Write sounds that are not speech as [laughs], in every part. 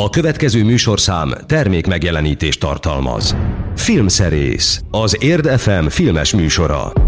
A következő műsorszám termék megjelenítést tartalmaz. Filmszerész, az Érd FM filmes műsora.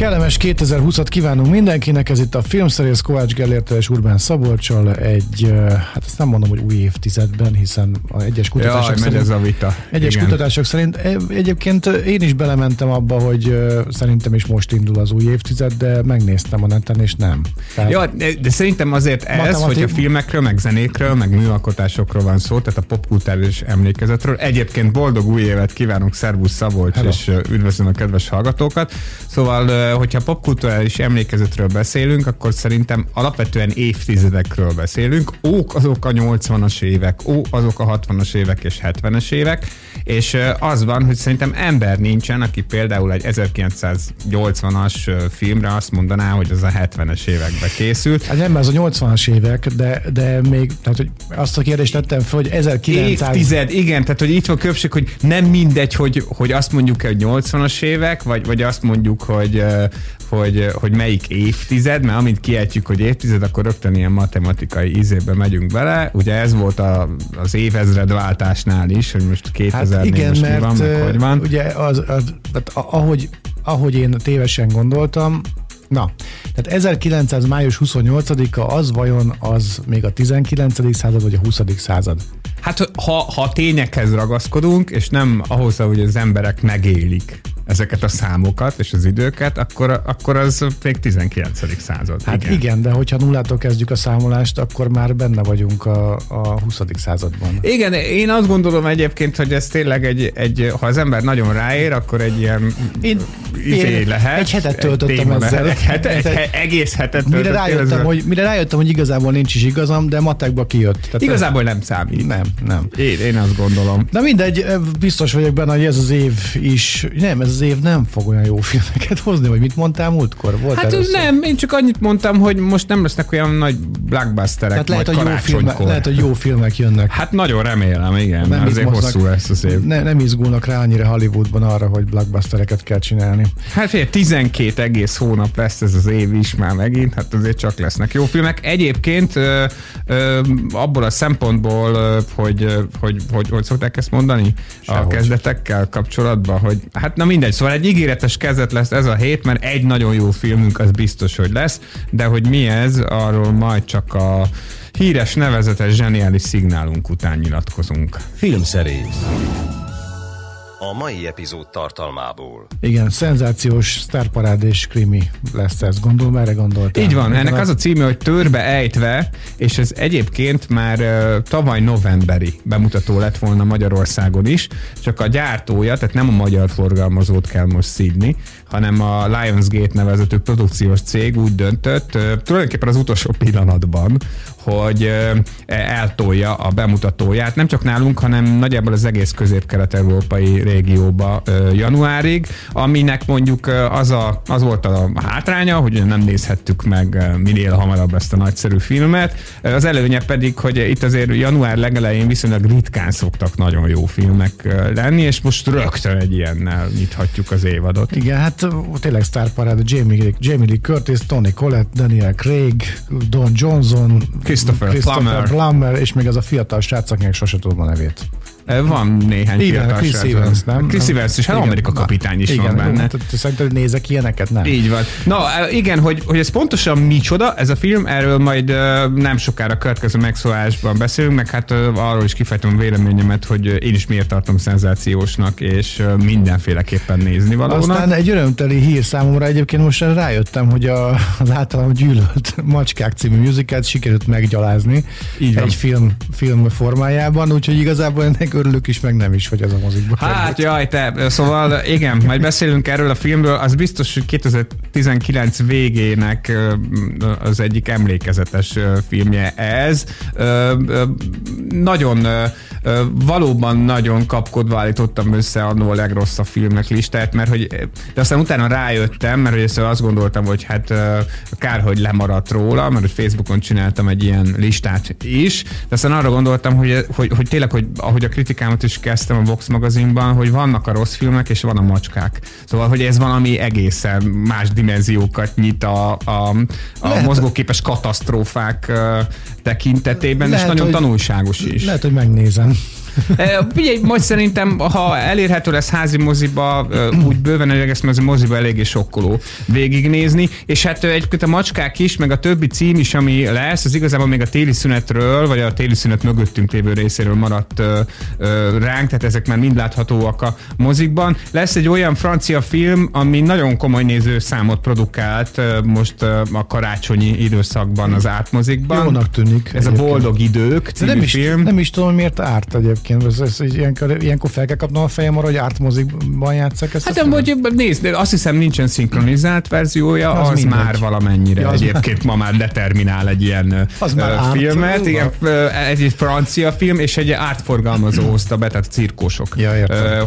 Kellemes 2020-at kívánunk mindenkinek, ez itt a filmszerész Kovács Gellértel és Urbán Szabolcsal egy, hát ezt nem mondom, hogy új évtizedben, hiszen a egyes kutatások Jaj, szerint, ez a vita. egyes Igen. kutatások szerint e, egyébként én is belementem abba, hogy szerintem is most indul az új évtized, de megnéztem a neten, és nem. Tehát, Ja, de szerintem azért ez, Matematik- hogy a filmekről, meg zenékről, meg műalkotásokról van szó, tehát a popkultúrális emlékezetről. Egyébként boldog új évet kívánunk, szervusz Szabolcs, Hello. és üdvözlöm a kedves hallgatókat. Szóval, hogyha popkulturális emlékezetről beszélünk, akkor szerintem alapvetően évtizedekről beszélünk. Ók azok a 80-as évek, ó azok a 60-as évek és 70-es évek, és az van, hogy szerintem ember nincsen, aki például egy 1980-as ö, filmre azt mondaná, hogy az a 70-es évekbe készült. Hát nem, ez a 80-as évek, de, de még, tehát hogy azt a kérdést tettem fel, hogy 1900... Évtized, igen, tehát hogy itt van különbség, hogy nem mindegy, hogy, hogy azt mondjuk, hogy 80-as évek, vagy, vagy azt mondjuk, hogy, hogy, hogy melyik évtized, mert amint kiejtjük, hogy évtized, akkor rögtön ilyen matematikai ízébe megyünk bele. Ugye ez volt a, az évezredváltásnál is, hogy most 2000 Hát igen, most mi mert van, meg hogy van. ugye az, az tehát ahogy, ahogy én tévesen gondoltam, na, tehát 1900. május 28-a az vajon az még a 19. század vagy a 20. század? Hát ha, ha tényekhez ragaszkodunk, és nem ahhoz, hogy az emberek megélik ezeket a számokat és az időket, akkor, akkor az még 19. század. Hát igen. igen, de hogyha nullától kezdjük a számolást, akkor már benne vagyunk a, a 20. században. Igen, én azt gondolom egyébként, hogy ez tényleg egy, egy ha az ember nagyon ráér, akkor egy ilyen Én, izé én lehet. [laughs] egy hetet töltöttem téma ezzel. Egy, het, egy, he- egész hetet Mire rájöttem, ezzel? hogy, mire rájöttem, hogy igazából nincs is igazam, de matekba kijött. Tehát Igazából nem számít. Nem, nem. Én, én azt gondolom. Na mindegy, biztos vagyok benne, hogy ez az év is, nem, ez az év nem fog olyan jó filmeket hozni, vagy mit mondtál múltkor? Volt Hát először? nem, én csak annyit mondtam, hogy most nem lesznek olyan nagy blockbusterek, Tehát lehet, hogy jó, filmek, lehet, hogy jó filmek jönnek. Hát nagyon remélem, igen, Nem azért hosszú lesz az év. Ne, nem izgulnak rá annyira Hollywoodban arra, hogy blockbustereket kell csinálni. Hát figyelj, 12 egész hónap lesz ez az év is már megint, hát azért csak lesznek jó filmek. Egyébként ö, ö, abból a szempontból, ö, hogy, ö, hogy, hogy, hogy szokták ezt mondani a Sehogy. kezdetekkel kapcsolatban, hogy hát na mindegy, szóval egy ígéretes kezdet lesz ez a hét, mert egy nagyon jó filmünk az biztos, hogy lesz, de hogy mi ez, arról majd csak a híres, nevezetes, zseniális szignálunk után nyilatkozunk. Filmszerész. A mai epizód tartalmából. Igen, szenzációs sztárparád és krimi lesz ez. Gondolom, erre gondoltál. Így van, ennek az a címe, hogy Törbe ejtve, és ez egyébként már ö, tavaly novemberi bemutató lett volna Magyarországon is, csak a gyártója, tehát nem a magyar forgalmazót kell most szídni, hanem a Lionsgate nevezetű produkciós cég úgy döntött, tulajdonképpen az utolsó pillanatban, hogy ö, eltolja a bemutatóját, nem csak nálunk, hanem nagyjából az egész közép-kelet-európai régióba januárig, aminek mondjuk az, a, az volt a hátránya, hogy nem nézhettük meg minél hamarabb ezt a nagyszerű filmet. Az előnye pedig, hogy itt azért január legelején viszonylag ritkán szoktak nagyon jó filmek lenni, és most rögtön egy ilyennel nyithatjuk az évadot. Igen, hát ó, tényleg sztárparád, Jamie, Jamie Lee Curtis, Tony Collette, Daniel Craig, Don Johnson, Christopher Plummer. Plummer, és még az a fiatal srác, akinek sose tudom a nevét. Van néhány Igen, fiatal Chris srác. Evans, nem? Chris Evans is, hát Igen, Amerika kapitány is igen, van benne. Hát, szerinted nézek ilyeneket? Nem. Így van. Na igen, hogy, hogy ez pontosan micsoda, ez a film, erről majd nem sokára a következő megszólásban beszélünk, meg hát arról is kifejtem a véleményemet, hogy én is miért tartom szenzációsnak, és mindenféleképpen nézni valónak. Aztán egy örömteli hír számomra egyébként most rájöttem, hogy a, az általam gyűlölt [laughs] Macskák című musicalt sikerült meggyalázni Így van. egy film, film formájában, úgyhogy igazából ennek örülök is, meg nem is, hogy az a mozikba Hát jaj, te, szóval igen, majd beszélünk erről a filmről, az biztos, hogy 2019 végének az egyik emlékezetes filmje ez. Nagyon, valóban nagyon kapkodva állítottam össze annó a legrosszabb filmnek listát, mert hogy, de aztán utána rájöttem, mert hogy azt gondoltam, hogy hát kár, hogy lemaradt róla, mert hogy Facebookon csináltam egy ilyen listát is, de aztán arra gondoltam, hogy, hogy, hogy tényleg, hogy ahogy a kritikámat is kezdtem a Vox magazinban, hogy vannak a rossz filmek, és van a macskák. Szóval, hogy ez valami egészen más dimenziókat nyit a, a, a Lehet. mozgóképes katasztrófák tekintetében, lehet, és nagyon hogy, tanulságos is. Lehet, hogy megnézem. [laughs] Ugye, majd szerintem, ha elérhető lesz házi moziba, úgy bőven eleges, mert az a moziba eléggé sokkoló végignézni, és hát egyébként a macskák is, meg a többi cím is, ami lesz, az igazából még a téli szünetről, vagy a téli szünet mögöttünk lévő részéről maradt ö, ö, ránk, tehát ezek már mind láthatóak a mozikban. Lesz egy olyan francia film, ami nagyon komoly nézőszámot produkált ö, most ö, a karácsonyi időszakban az átmozikban. Jónak tűnik. Ez egyébként. a Boldog Idők című nem is, film. Nem is tudom, miért árt egyébként egyébként. Ez, ez, ilyenkor, ilyenkor fel kell kapnom a fejem arra, hogy ártmozikban játszak ezt. Hát de hogy nézd, azt hiszem nincsen szinkronizált verziója, az, az már valamennyire ja, az egyébként már... ma már determinál egy ilyen az már filmet. Igen, egy, francia film, és egy átforgalmazó hozta be, tehát cirkósok ja,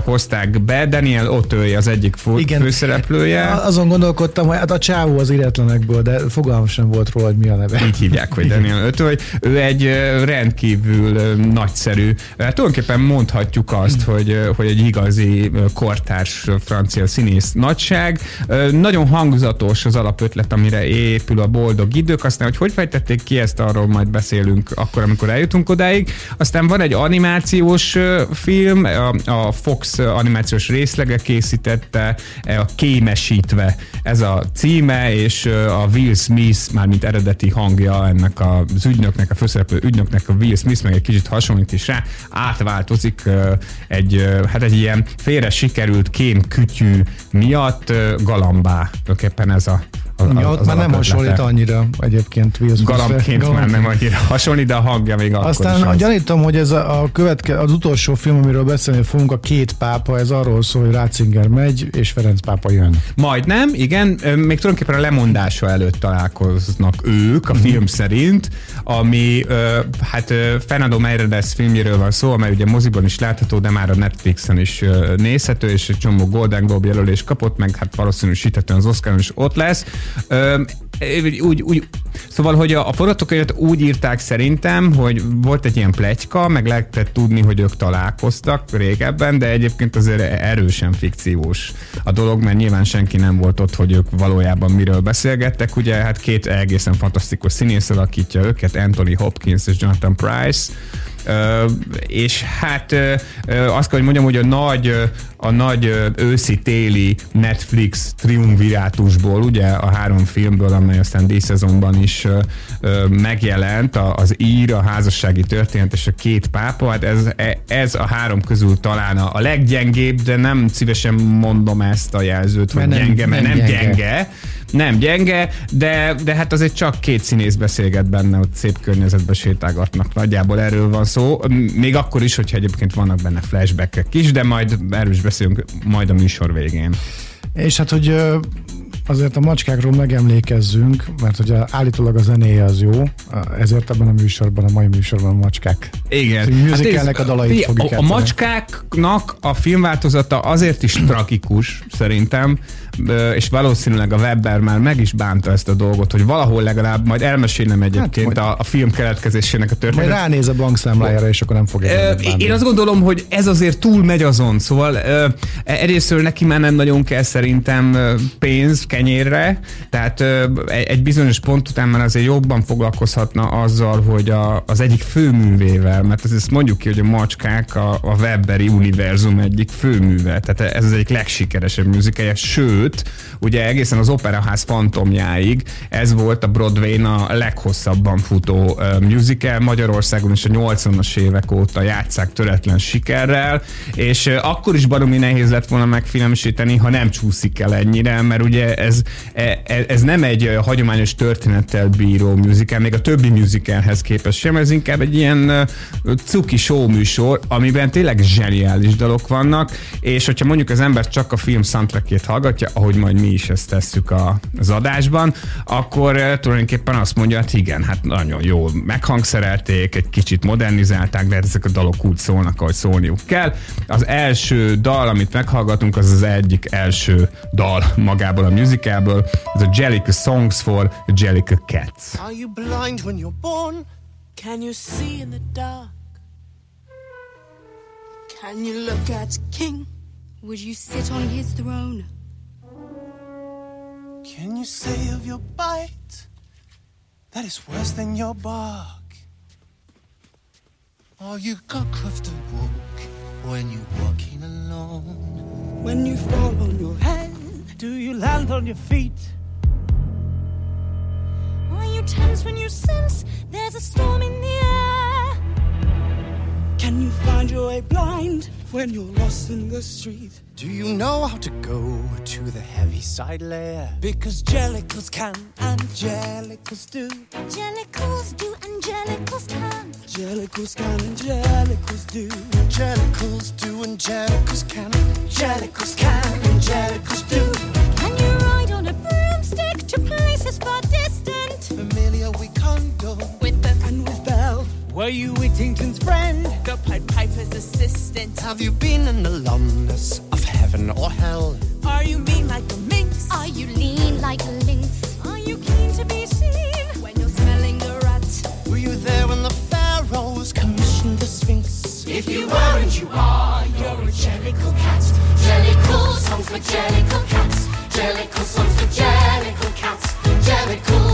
hozták be. Daniel Otői az egyik fő, igen. főszereplője. Azon gondolkodtam, hogy hát a csávó az iretlenekből, de fogalmam sem volt róla, hogy mi a neve. Így hívják, hogy Daniel Otői. Ő egy rendkívül nagyszerű, hát tulajdonképpen mondhatjuk azt, hogy, hogy egy igazi kortárs francia színész nagyság. Nagyon hangzatos az alapötlet, amire épül a boldog idők. Aztán, hogy hogy fejtették ki ezt, arról majd beszélünk akkor, amikor eljutunk odáig. Aztán van egy animációs film, a Fox animációs részlege készítette, a Kémesítve ez a címe, és a Will Smith, már mint eredeti hangja ennek az ügynöknek, a főszereplő ügynöknek, a Will Smith meg egy kicsit hasonlít is rá, átváltozik egy, hát egy ilyen félre sikerült kém kütyű miatt galambá. Tulajdonképpen ez a az, ja, ott az már nem hasonlít annyira egyébként. Galambként már nem annyira hasonlít, de a hangja még akkor Aztán is gyanítom, hogy ez a, a követke, az utolsó film, amiről beszélni fogunk, a két pápa, ez arról szól, hogy Ratzinger megy, és Ferenc pápa jön. Majdnem, igen, még tulajdonképpen a lemondása előtt találkoznak ők, a film szerint, ami hát Fernando Meirelles filmjéről van szó, amely ugye moziban is látható, de már a Netflixen is nézhető, és egy csomó Golden Globe jelölés kapott, meg hát valószínűsíthetően az Oscar is ott lesz. Um, Úgy, úgy, szóval, hogy a, a forgatókönyvet úgy írták szerintem, hogy volt egy ilyen pletyka, meg lehetett tudni, hogy ők találkoztak régebben, de egyébként azért erősen fikciós a dolog, mert nyilván senki nem volt ott, hogy ők valójában miről beszélgettek. Ugye hát két egészen fantasztikus színész alakítja őket, Anthony Hopkins és Jonathan Price, és hát azt kell, hogy mondjam, hogy a nagy, a nagy őszi-téli Netflix triumvirátusból, ugye a három filmből, amely aztán D-szezonban is megjelent, az ír, a házassági történet és a két pápa, hát ez, e, ez a három közül talán a, leggyengébb, de nem szívesen mondom ezt a jelzőt, hogy nem, gyenge, mert nem, nem gyenge. gyenge nem gyenge, de, de hát azért csak két színész beszélget benne, hogy szép környezetbe sétálgatnak. Nagyjából erről van szó. Még akkor is, hogyha egyébként vannak benne flashbackek is, de majd erről is beszélünk majd a műsor végén. És hát, hogy azért a macskákról megemlékezzünk, mert hogy állítólag a zenéje az jó, ezért ebben a műsorban, a mai műsorban a macskák. Igen. Hát a dalait fogjuk a, a macskáknak a filmváltozata azért is tragikus, szerintem, és valószínűleg a Webber már meg is bánta ezt a dolgot, hogy valahol legalább majd elmesélnem egyébként hát, a, a film keletkezésének a történetet. Majd ránéz a bankszámlájára, és akkor nem fogja e, Én azt gondolom, hogy ez azért túl megy azon, szóval egyrésztről neki már nem nagyon kell szerintem pénz kenyérre, tehát egy bizonyos pont után már azért jobban foglalkozhatna azzal, hogy a, az egyik főművével, mert ezt mondjuk ki, hogy a macskák a, a Webberi univerzum egyik főműve, tehát ez az egyik legsikeresebb műzikája, sőt, ugye egészen az Operaház fantomjáig ez volt a Broadway-n a leghosszabban futó musical, Magyarországon is a 80-as évek óta játszák töretlen sikerrel, és akkor is baromi nehéz lett volna megfilmesíteni, ha nem csúszik el ennyire, mert ugye ez, e, e, ez nem egy hagyományos történettel bíró musical, még a többi musicalhez képest sem, ez inkább egy ilyen cuki show műsor, amiben tényleg zseniális dalok vannak, és hogyha mondjuk az ember csak a film soundtrackét hallgatja, ahogy majd mi is ezt tesszük a, az adásban, akkor tulajdonképpen azt mondja, hogy igen, hát nagyon jó meghangszerelték, egy kicsit modernizálták, de ezek a dalok úgy szólnak, ahogy szólniuk kell. Az első dal, amit meghallgatunk, az az egyik első dal magából a musicalből, ez a Jellica Songs for Jellica Cats. Are you blind when you're born? Can you see in the dark? Can you look at king? Would you sit on his throne? Can you say of your bite that is worse than your bark? Are you cock of the walk when you're walking alone? When you fall on your head, do you land on your feet? Are you tense when you sense there's a storm in the air? Can you find your way blind when you're lost in the street? Do you know how to go to the heavy side layer? Because jellicles can and jellicles do. Jellicles do and jellicles can. Jellicles can and jellicles do. Jellicles do and jellicles can. Jellicles can and jellicles do. Can you ride on a broomstick to places far distant? Familiar we condo. With the And with Belle, were you Whittington's friend? The Pied Piper's assistant. Have you been an alumnus of heaven or hell? Are you mean like a minx? Are you lean like a are. You're a jellicle cat. Jellicle songs for jellicle cats. Jellicle songs for jellicle cats. Jellicle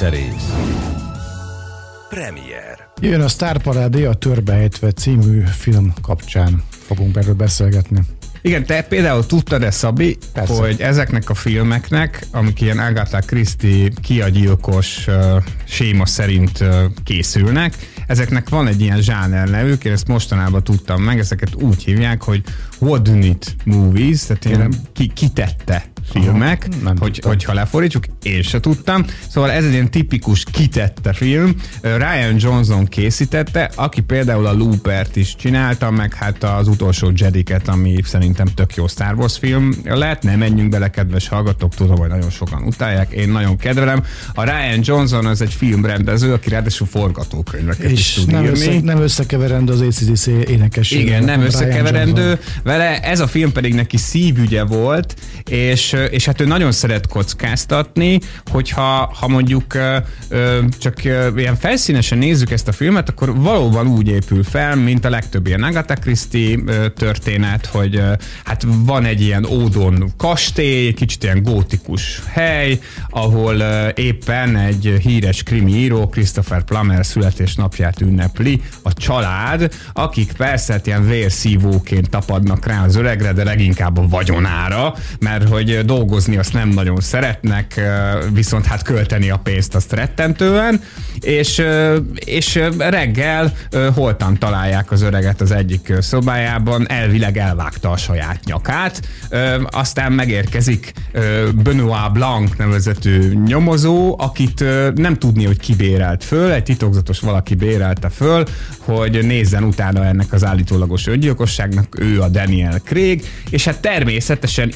Filmszerész. Premier. Jön a Sztárparádé a Törbehelytve című film kapcsán. Fogunk erről beszélgetni. Igen, te például tudtad-e, Szabi, Persze. hogy ezeknek a filmeknek, amik ilyen Agatha Christie kiagyilkos uh, séma szerint uh, készülnek, ezeknek van egy ilyen zsáner nevük, én ezt mostanában tudtam meg, ezeket úgy hívják, hogy what done it movies, tehát ilyen ki, kitette filmek, Aha, nem hogy, tudtam. hogyha lefordítsuk, én se tudtam. Szóval ez egy ilyen tipikus kitette film. Ryan Johnson készítette, aki például a Loopert is csinálta, meg hát az utolsó Jediket, ami szerintem tök jó Star Wars film. Lehet, nem menjünk bele, kedves hallgatók, tudom, hogy nagyon sokan utálják, én nagyon kedvelem. A Ryan Johnson az egy filmrendező, aki ráadásul forgatókönyveket is És tud nem, írni. össze, nem összekeverendő az ACDC énekes. Igen, nem összekeverendő vele. Ez a film pedig neki szívügye volt, és, és hát ő nagyon szeret kockáztatni, hogyha ha mondjuk csak ilyen felszínesen nézzük ezt a filmet, akkor valóban úgy épül fel, mint a legtöbb ilyen Agatha Christie történet, hogy hát van egy ilyen ódon kastély, kicsit ilyen gótikus hely, ahol éppen egy híres krimi író, Christopher Plummer születésnapját ünnepli a család, akik persze hát ilyen vérszívóként tapadnak rá az öregre, de leginkább a vagyonára, mert hogy dolgozni azt nem nagyon szeretnek, viszont hát költeni a pénzt azt rettentően, és, és reggel holtan találják az öreget az egyik szobájában, elvileg elvágta a saját nyakát, aztán megérkezik Benoit Blanc nevezetű nyomozó, akit nem tudni, hogy ki bérelt föl, egy titokzatos valaki bérelte föl, hogy nézzen utána ennek az állítólagos öngyilkosságnak, ő a Daniel Craig, és hát természetesen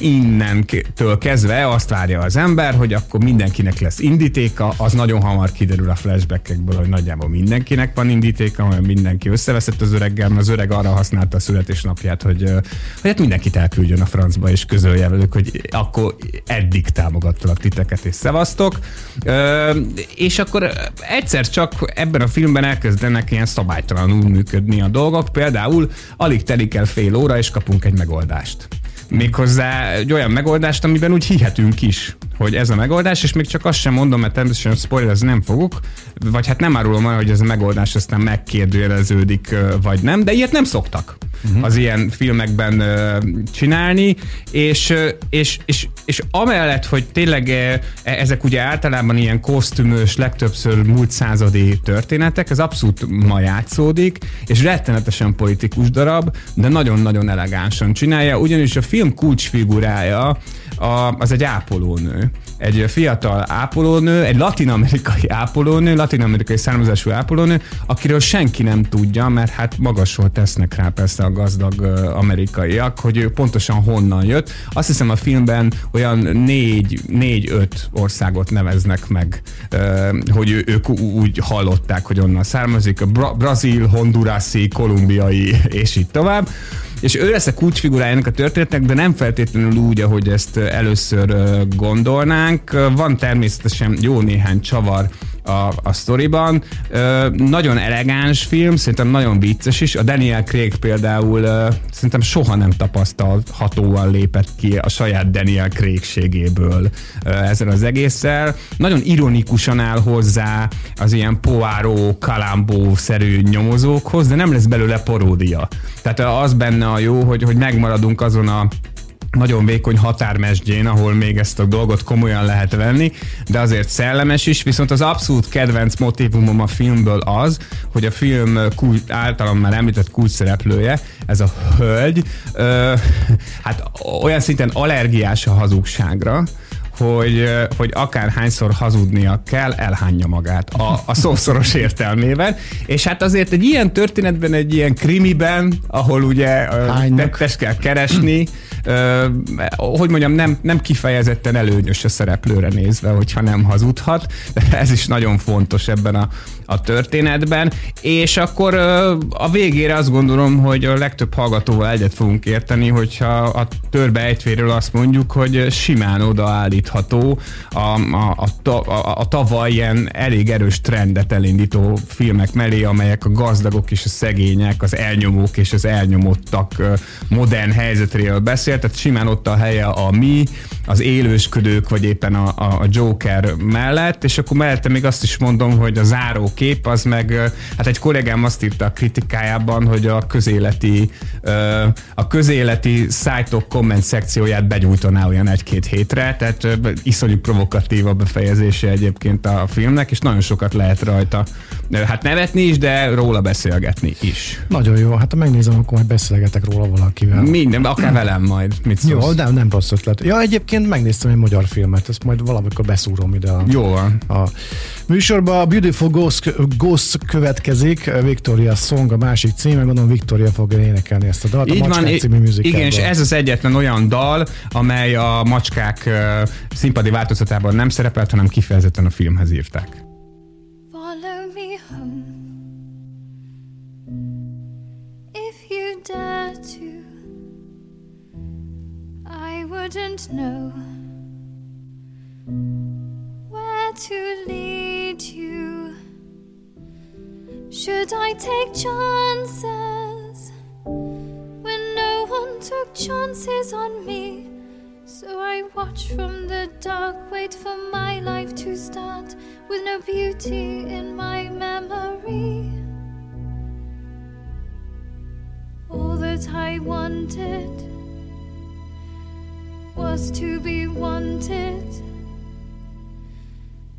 innentől kezdve azt várja az ember, hogy akkor mindenkinek lesz indítéka, az nagyon hamar kiderül a flashbackekből, hogy nagyjából mindenkinek van indítéka, mert mindenki összeveszett az öreggel, mert az öreg arra használta a születésnapját, hogy, hogy hát mindenkit elküldjön a francba, és közölje velük, hogy akkor eddig támogattalak titeket, és szevasztok. És akkor egyszer csak ebben a filmben elkezdenek ilyen szabálytalanul működni a dolgok, például alig telik el fél óra, és kapunk egy megoldást. Méghozzá egy olyan megoldást, amiben úgy hihetünk is, hogy ez a megoldás, és még csak azt sem mondom, mert természetesen spoiler nem fogok, vagy hát nem árulom el, hogy ez a megoldás aztán megkérdőjeleződik, vagy nem, de ilyet nem szoktak uh-huh. az ilyen filmekben csinálni, és, és, és, és amellett, hogy tényleg ö, ezek ugye általában ilyen kosztümös, legtöbbször múlt századi történetek, ez abszolút ma játszódik, és rettenetesen politikus darab, de nagyon-nagyon elegánsan csinálja, ugyanis a film kulcsfigurája a, az egy ápolónő. Egy fiatal ápolónő, egy latinamerikai ápolónő, latinamerikai származású ápolónő, akiről senki nem tudja, mert hát magasról tesznek rá persze a gazdag amerikaiak, hogy ő pontosan honnan jött. Azt hiszem a filmben olyan négy, négy-öt országot neveznek meg, hogy ők úgy hallották, hogy onnan származik. A Bra- brazil, hondurászi, kolumbiai, és így tovább és ő lesz a kulcsfigurája a történetnek, de nem feltétlenül úgy, ahogy ezt először gondolnánk. Van természetesen jó néhány csavar a, a sztoriban. Ö, nagyon elegáns film, szerintem nagyon vicces is. A Daniel Craig például ö, szerintem soha nem tapasztalhatóan lépett ki a saját Daniel Craigségéből ö, ezzel az egésszel. Nagyon ironikusan áll hozzá az ilyen Poirot, Kalambó-szerű nyomozókhoz, de nem lesz belőle paródia. Tehát az benne a jó, hogy, hogy megmaradunk azon a nagyon vékony határmesdjén, ahol még ezt a dolgot komolyan lehet venni, de azért szellemes is, viszont az abszolút kedvenc motivumom a filmből az, hogy a film kulcs, általam már említett szereplője, ez a hölgy, ö, hát olyan szinten allergiás a hazugságra, hogy, hogy akár hányszor hazudnia kell, elhányja magát a, a szószoros értelmében. És hát azért egy ilyen történetben, egy ilyen krimiben, ahol ugye tettes kell keresni, hogy mondjam, nem, nem kifejezetten előnyös a szereplőre nézve, hogyha nem hazudhat, de ez is nagyon fontos ebben a, a történetben, és akkor a végére azt gondolom, hogy a legtöbb hallgatóval egyet fogunk érteni, hogyha a törbe ejtvéről azt mondjuk, hogy simán odaállítható a, a, a, a, a tavaly ilyen elég erős trendet elindító filmek mellé, amelyek a gazdagok és a szegények, az elnyomók és az elnyomottak modern helyzetről beszél, tehát simán ott a helye a mi, az élősködők, vagy éppen a, a, a Joker mellett, és akkor mellette még azt is mondom, hogy a záró kép az meg, hát egy kollégám azt írta a kritikájában, hogy a közéleti a közéleti szájtok komment szekcióját begyújtaná olyan egy-két hétre, tehát iszonyú provokatív a befejezése egyébként a filmnek, és nagyon sokat lehet rajta hát nevetni is, de róla beszélgetni is. Nagyon jó, hát ha megnézem, akkor majd beszélgetek róla valakivel. Minden, akár velem majd. Mit szólsz? Jó, de nem rossz ötlet. Ja, egyébként megnéztem egy magyar filmet, ezt majd valamikor beszúrom ide a, Jó van. a műsorba. A Beautiful Ghost, Ghost következik, Victoria Song a másik címe, gondolom Victoria fogja énekelni ezt a dalt Így a van, Macskák című igen, és ez az egyetlen olyan dal, amely a macskák ö, színpadi változatában nem szerepelt, hanem kifejezetten a filmhez írták. Follow me home if you dare to. I wouldn't know where to lead you. Should I take chances when no one took chances on me? So I watch from the dark, wait for my life to start with no beauty in my memory. All that I wanted was to be wanted.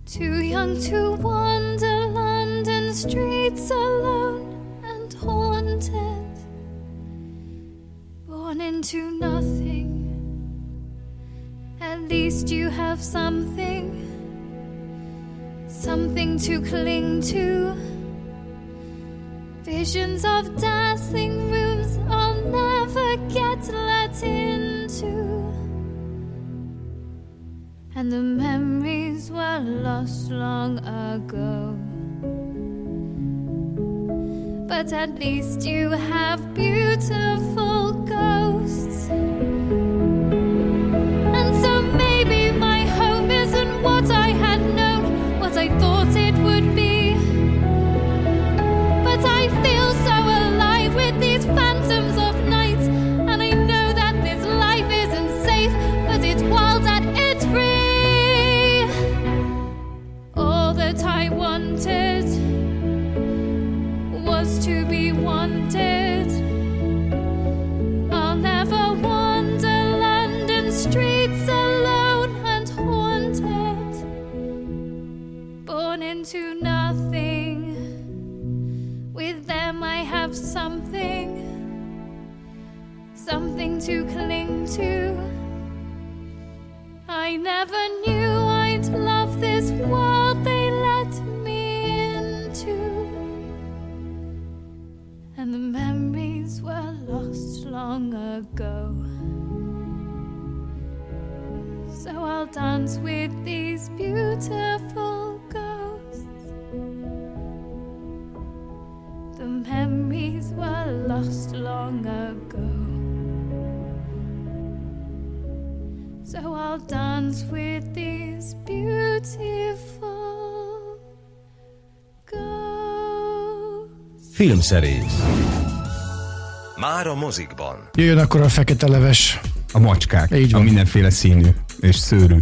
Too young to wander Streets alone and haunted. Born into nothing. At least you have something, something to cling to. Visions of dazzling rooms I'll never get let into. And the memories were lost long ago. But at least you have beautiful ghosts. Cling to. I never knew I'd love this world they let me into. And the memories were lost long ago. So I'll dance with these beautiful Filmszerész. Már a mozikban. Jöjjön akkor a fekete leves A macskák, Így a van. mindenféle színű és szőrű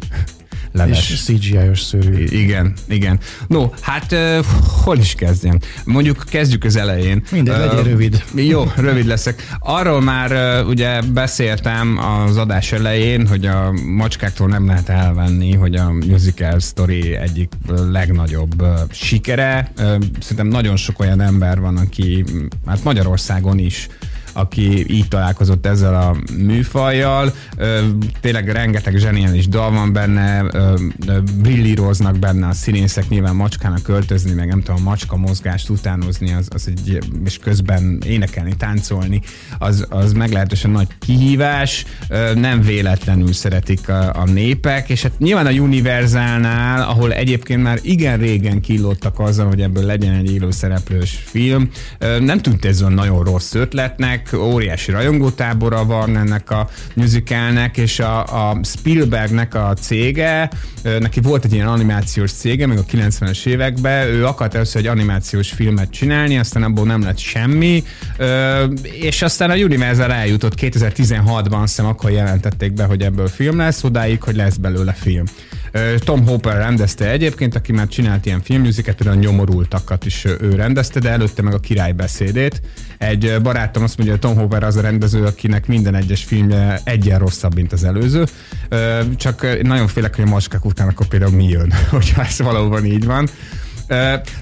leves. és CGI-os szőrű. I- Igen, igen. No, hát uh, hol is kezdjem? Mondjuk kezdjük az elején. Mindegy, Ö, legyen rövid. Jó, rövid leszek. Arról már uh, ugye beszéltem az adás elején, hogy a macskáktól nem lehet elvenni, hogy a musical story egyik legnagyobb uh, sikere. Uh, szerintem nagyon sok olyan ember van, aki hát Magyarországon is aki így találkozott ezzel a műfajjal. Tényleg rengeteg zseniális dal van benne, brillíroznak benne a színészek, nyilván macskának költözni, meg nem tudom, macska mozgást utánozni, az, az egy, és közben énekelni, táncolni, az, az meglehetősen nagy kihívás, nem véletlenül szeretik a, a népek, és hát nyilván a Universalnál, ahol egyébként már igen régen killottak azzal, hogy ebből legyen egy élőszereplős film, nem tűnt ez olyan nagyon rossz ötletnek, óriási rajongótábora van ennek a musicalnek, és a, a Spielbergnek a cége, neki volt egy ilyen animációs cége, még a 90-es években, ő akart először egy animációs filmet csinálni, aztán abból nem lett semmi, és aztán a Universal eljutott. 2016-ban, azt hiszem akkor jelentették be, hogy ebből film lesz, odáig, hogy lesz belőle film. Tom Hopper rendezte egyébként, aki már csinált ilyen filmmuziket, például a nyomorultakat is ő rendezte, de előtte meg a király beszédét. Egy barátom azt mondja, hogy Tom Hopper az a rendező, akinek minden egyes filmje egyen rosszabb, mint az előző. Csak nagyon félek, hogy a macskák után akkor például mi jön, [laughs] hogyha ez valóban így van.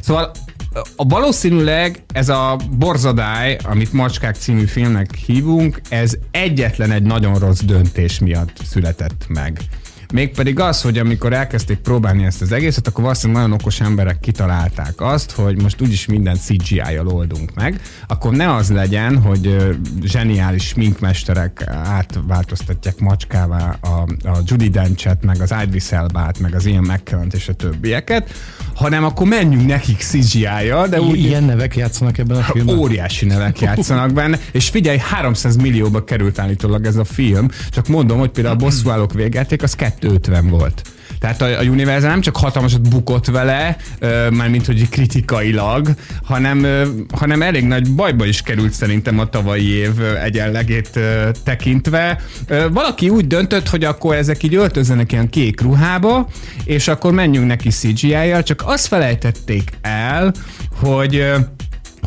Szóval a valószínűleg ez a borzadály, amit Macskák című filmnek hívunk, ez egyetlen egy nagyon rossz döntés miatt született meg. Mégpedig az, hogy amikor elkezdték próbálni ezt az egészet, akkor valószínűleg nagyon okos emberek kitalálták azt, hogy most úgyis minden CGI-jal oldunk meg, akkor ne az legyen, hogy zseniális sminkmesterek átváltoztatják macskává a, a Judy Denchet, meg az Idris Elbát, meg az Ian mckellen és a többieket, hanem akkor menjünk nekik CGI-jal, de úgy, Ilyen nevek játszanak ebben a filmben. Óriási nevek [laughs] játszanak benne, és figyelj, 300 millióba került állítólag ez a film, csak mondom, hogy például a bosszúállók végjáték az 250 volt. Tehát a, a Universal nem csak hatalmasat bukott vele, ö, mármint hogy kritikailag, hanem, ö, hanem elég nagy bajba is került szerintem a tavalyi év egyenlegét ö, tekintve. Ö, valaki úgy döntött, hogy akkor ezek így öltözzenek ilyen kék ruhába, és akkor menjünk neki CGI-jal, csak azt felejtették el, hogy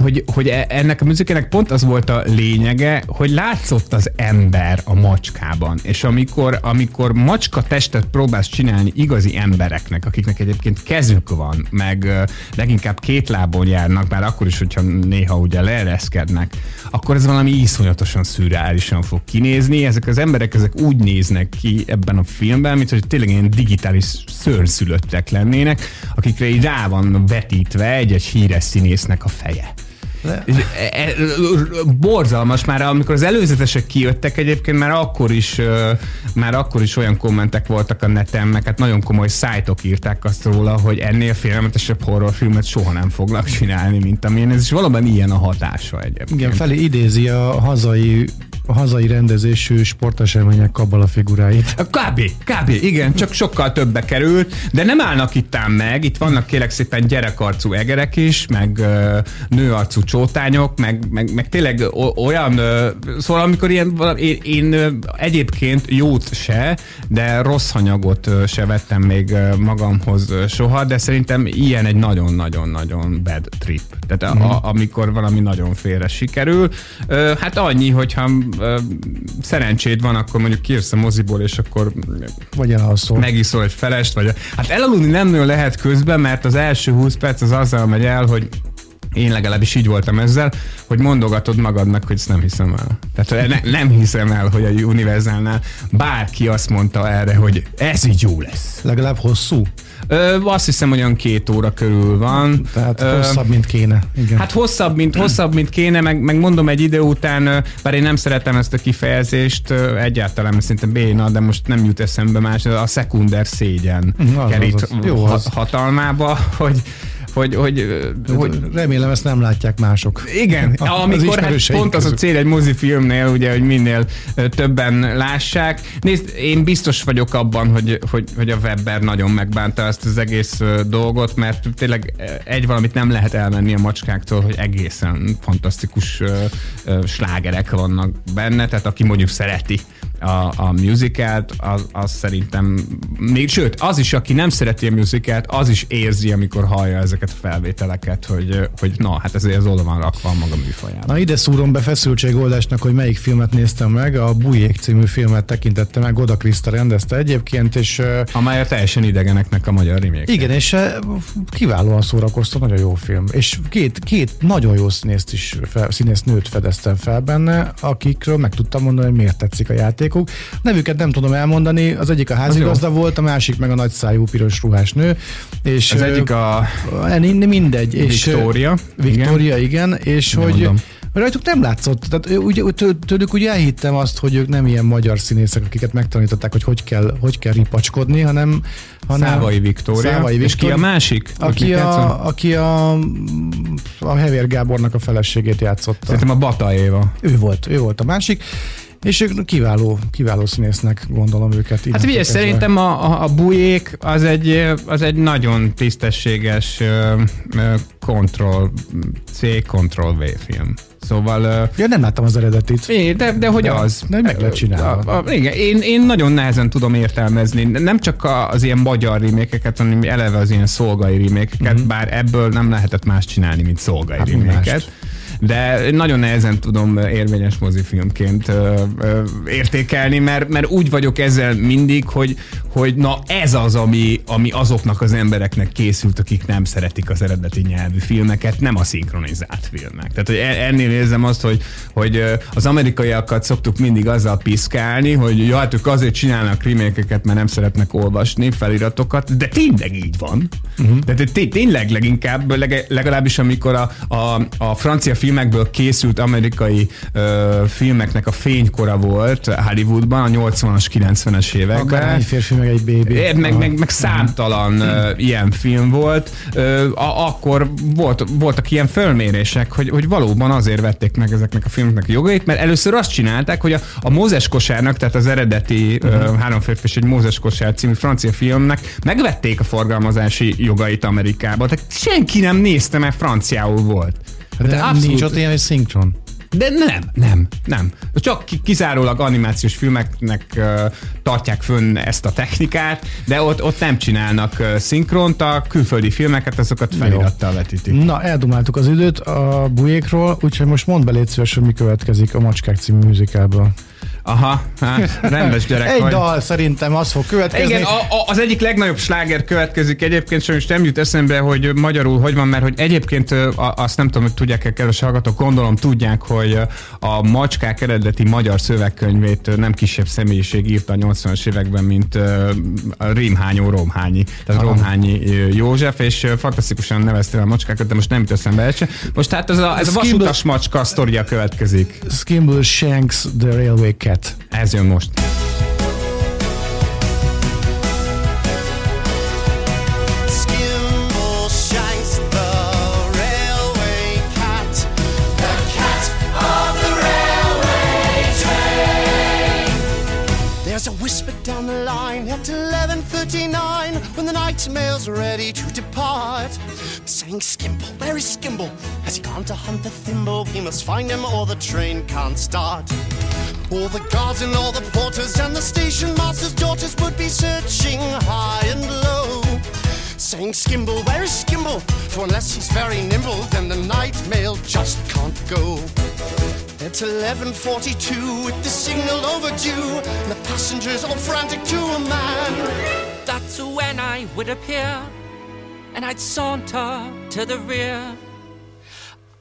hogy, hogy e- ennek a műzikének pont az volt a lényege, hogy látszott az ember a macskában. És amikor, amikor macska testet próbálsz csinálni igazi embereknek, akiknek egyébként kezük van, meg leginkább két lábon járnak, már akkor is, hogyha néha ugye leereszkednek, akkor ez valami iszonyatosan szürreálisan fog kinézni. Ezek az emberek ezek úgy néznek ki ebben a filmben, mint hogy tényleg ilyen digitális szörnyszülöttek lennének, akikre így rá van vetítve egy-egy híres színésznek a feje. E- e- Borzalmas már, amikor az előzetesek kijöttek egyébként, már akkor is, már akkor is olyan kommentek voltak a neten, meg hát nagyon komoly szájtok írták azt róla, hogy ennél félelmetesebb horrorfilmet soha nem fognak csinálni, mint amilyen ez, és valóban ilyen a hatása egyébként. Igen, felé idézi a hazai, a hazai rendezésű sportesemények kabbala figuráit. Kb. Kb. Igen, csak sokkal többe került, de nem állnak itt ám meg, itt vannak kérek szépen gyerekarcú egerek is, meg ö, nőarcú csótányok, meg, meg, meg tényleg olyan, ö, szóval amikor ilyen, valami- én, én ö, egyébként jót se, de rossz hanyagot ö, se vettem még ö, magamhoz ö, soha, de szerintem ilyen egy nagyon-nagyon-nagyon bad trip. Tehát a, a, amikor valami nagyon félre sikerül. Ö, hát annyi, hogyha ö, szerencséd van, akkor mondjuk kiérsz a moziból, és akkor Vagy elalszol. megiszol egy felest, vagy hát elaludni nem nagyon lehet közben, mert az első 20 perc az azzal megy el, hogy én legalábbis így voltam ezzel, hogy mondogatod magadnak, hogy ezt nem hiszem el. Tehát ne, nem hiszem el, hogy a Universalnál bárki azt mondta erre, hogy ez így jó lesz. Legalább hosszú. Ö, azt hiszem, hogy olyan két óra körül van. Tehát Ö, hosszabb, mint kéne. Igen. Hát hosszabb, mint, hosszabb, mint kéne, meg, meg mondom egy idő után, bár én nem szeretem ezt a kifejezést, egyáltalán, mert szerintem béna, de most nem jut eszembe más, a szekunder szégyen Mm, az, kerít az, az. Jó az. hatalmába, hogy, hogy, hogy, hogy Remélem ezt nem látják mások. igen, [laughs] Az amikor hát pont az a cél egy mozifilmnél, ugye, hogy minél többen lássák. Nézd, én biztos vagyok abban, hogy, hogy, hogy a Webber nagyon megbánta ezt az egész dolgot, mert tényleg egy valamit nem lehet elmenni a macskáktól, hogy egészen fantasztikus slágerek vannak benne, tehát aki mondjuk szereti a, a musicalt, az, az szerintem, még, sőt, az is, aki nem szereti a musicalt, az is érzi, amikor hallja ezeket a felvételeket, hogy, hogy na, hát ezért az oda van rakva a maga műfajában. Na ide szúrom be feszültségoldásnak, hogy melyik filmet néztem meg. A Bujék című filmet tekintette meg, Goda Kriszta rendezte egyébként, és Amely a teljesen idegeneknek a magyar remake. igen, és kiválóan szórakoztat, nagyon jó film. És két, két nagyon jó színészt is, fel, színésznőt fedeztem fel benne, akikről meg tudtam mondani, hogy miért tetszik a játékuk. Nevüket nem tudom elmondani, az egyik a házigazda volt, a másik meg a nagyszájú piros ruhás nő. És Az ö, egyik a Min- mindegy. Victoria. Victoria, igen, igen és Nem hogy mondom. rajtuk nem látszott, tehát ő- úgy, tő- tőlük úgy elhittem azt, hogy ők nem ilyen magyar színészek, akiket megtanították, hogy hogy kell, hogy kell ripacskodni, hanem, hanem Szávai Viktória. Szávai És ki a másik? Aki a, aki a, a Hevér Gábornak a feleségét játszotta. Szerintem a Bata Éva. Ő volt, ő volt a másik. És ők kiváló, kiváló színésznek gondolom őket. Hát kezdve. szerintem a, a, a bujék az egy, az egy nagyon tisztességes ö, Control C, Control V film. Szóval Ja, nem láttam az eredetit. É, de, de hogy De- az? de meg lett csinálva. A, a, igen, én, én nagyon nehezen tudom értelmezni, nem csak az ilyen magyar remékeket, hanem eleve az ilyen szolgai remékeket, uh-huh. bár ebből nem lehetett más csinálni, mint szolgai Hát, reméket. De nagyon nehezen tudom érvényes mozifilmként ö, ö, értékelni, mert, mert úgy vagyok ezzel mindig, hogy, hogy na ez az, ami, ami azoknak az embereknek készült, akik nem szeretik az eredeti nyelvű filmeket, nem a szinkronizált filmek. Tehát hogy e- ennél érzem azt, hogy, hogy az amerikaiakat szoktuk mindig azzal piszkálni, hogy jó, hát ők azért csinálnak remékeket, mert nem szeretnek olvasni feliratokat, de tényleg így van. Uh-huh. De, de té- tényleg leginkább, legalábbis amikor a, a, a francia filmekből készült amerikai ö, filmeknek a fénykora volt Hollywoodban a 80-as, 90-es években. Akár egy férfi, meg egy bébi. É, Meg, meg, meg számtalan uh, ilyen film volt. Uh, a, akkor volt, voltak ilyen fölmérések, hogy, hogy valóban azért vették meg ezeknek a filmeknek a jogait, mert először azt csinálták, hogy a, a Mózes kosárnak, tehát az eredeti uh, Három férfi és egy Mózes kosár című francia filmnek megvették a forgalmazási jogait Amerikába. Tehát senki nem nézte, mert franciául volt. De Tehát abszolút... nincs ott ilyen, hogy szinkron. de nem, nem, nem. Csak ki- kizárólag animációs filmeknek uh, tartják fönn ezt a technikát, de ott, ott nem csinálnak uh, szinkront, a külföldi filmeket, azokat felirattal vetítik. Na, eldumáltuk az időt a bujékról, úgyhogy most mondd be légy szíves, hogy mi következik a Macskák című műzikálból. Aha, hát, rendes gyerek Egy vagy. dal szerintem az fog következni. Igen, a, a, az egyik legnagyobb sláger következik egyébként, sajnos nem jut eszembe, hogy magyarul hogy van, mert hogy egyébként a, azt nem tudom, hogy tudják-e kedves hallgatók, gondolom tudják, hogy a Macskák eredeti magyar szövegkönyvét nem kisebb személyiség írta a 80-as években, mint a Rémhányó Romhányi. Tehát Aha. Romhányi József, és fantasztikusan nevezte a macskákat, de most nem jut eszembe egy se. Most hát ez a, ez a Skimble- vasutas macska sztoria következik. Skimble Shanks The Railway Cat. Ez jön most. There's a whisper down the line at 11.39 when the night mail's ready to depart. Saying, Skimble, where is Skimble? Has he gone to hunt the thimble? We must find him or the train can't start. All the guards and all the porters and the station master's daughters would be searching high and low. Saying, Skimble, where is Skimble? For unless he's very nimble, then the night mail just can't go. It's 11.42 with the signal overdue, and the passengers all frantic to a man. That's when I would appear, and I'd saunter to the rear.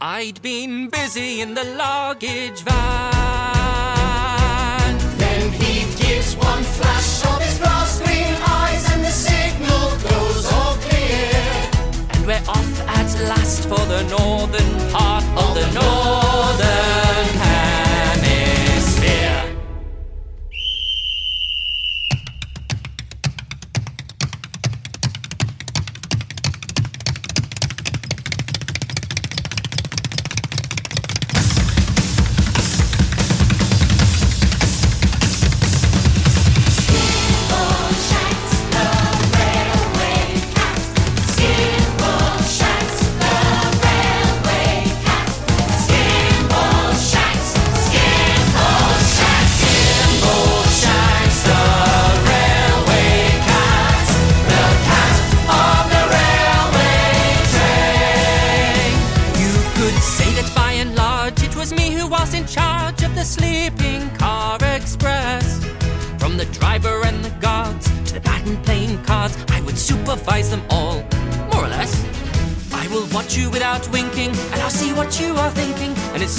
I'd been busy in the luggage van. We're off at last for the northern part of the northern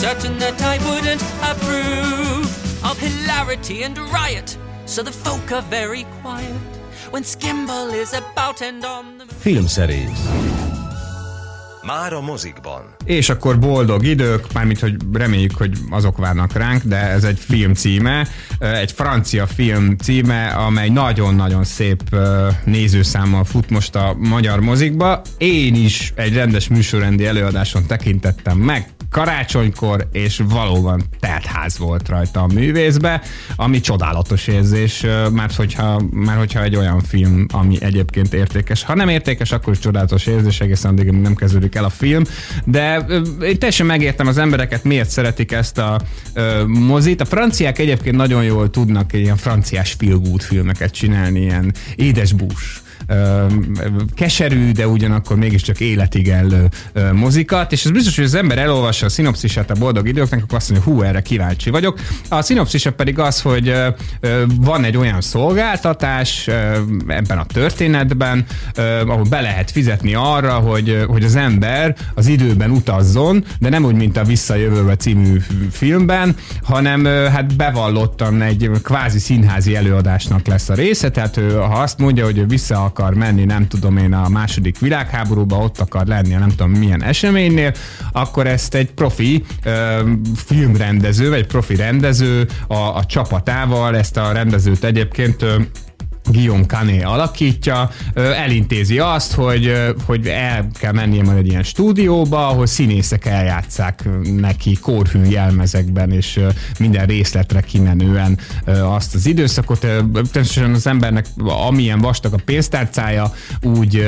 certain that I wouldn't approve of hilarity and riot, so the folk are very quiet when Skimble is about and on the. Filmszerész. Már a mozikban. És akkor boldog idők, mármint, hogy reméljük, hogy azok várnak ránk, de ez egy film címe, egy francia film címe, amely nagyon-nagyon szép nézőszámmal fut most a magyar mozikba. Én is egy rendes műsorrendi előadáson tekintettem meg, karácsonykor, és valóban teltház volt rajta a művészbe, ami csodálatos érzés, mert hogyha, mert hogyha egy olyan film, ami egyébként értékes. Ha nem értékes, akkor is csodálatos érzés, egészen addig nem kezdődik el a film, de én teljesen megértem az embereket, miért szeretik ezt a mozit. A franciák egyébként nagyon jól tudnak ilyen franciás feel filmeket csinálni, ilyen édesbús keserű, de ugyanakkor mégiscsak életigellő ö, mozikat, és ez biztos, hogy az ember elolvassa a szinopszisát a boldog időknek, akkor azt mondja, hú, erre kíváncsi vagyok. A szinopszisa pedig az, hogy van egy olyan szolgáltatás ebben a történetben, ahol be lehet fizetni arra, hogy, hogy az ember az időben utazzon, de nem úgy, mint a Visszajövőbe című filmben, hanem hát bevallottan egy kvázi színházi előadásnak lesz a része, tehát ha azt mondja, hogy vissza akar menni, nem tudom én, a második világháborúba, ott akar lenni, a nem tudom milyen eseménynél, akkor ezt egy profi ö, filmrendező, vagy profi rendező a, a csapatával, ezt a rendezőt egyébként ö, Guillaume Canet alakítja, elintézi azt, hogy, hogy el kell mennie majd egy ilyen stúdióba, ahol színészek eljátszák neki kórhű jelmezekben, és minden részletre kimenően azt az időszakot. Természetesen az embernek amilyen vastag a pénztárcája, úgy,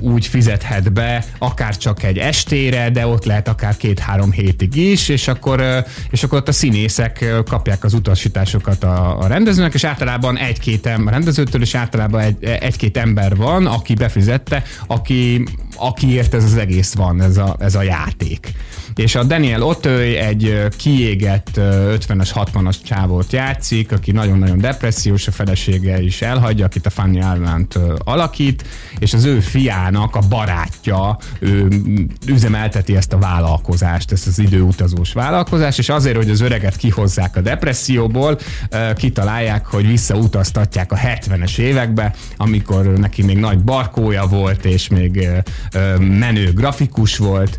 úgy fizethet be, akár csak egy estére, de ott lehet akár két-három hétig is, és akkor, és akkor ott a színészek kapják az utasításokat a, a rendezőnek, és általában egy-két ember, rendezőtől, és általában egy, egy-két ember van, aki befizette, aki, akiért ez az egész van, ez a, ez a játék. És a Daniel Otőj egy kiégett ö, 50-es, 60-as csávót játszik, aki nagyon-nagyon depressziós, a felesége is elhagyja, akit a Fanny Arlant alakít, és az ő fiának a barátja ő üzemelteti ezt a vállalkozást, ezt az időutazós vállalkozást, és azért, hogy az öreget kihozzák a depresszióból, kitalálják, hogy visszautaztatják a 70-es évekbe, amikor neki még nagy barkója volt, és még menő grafikus volt,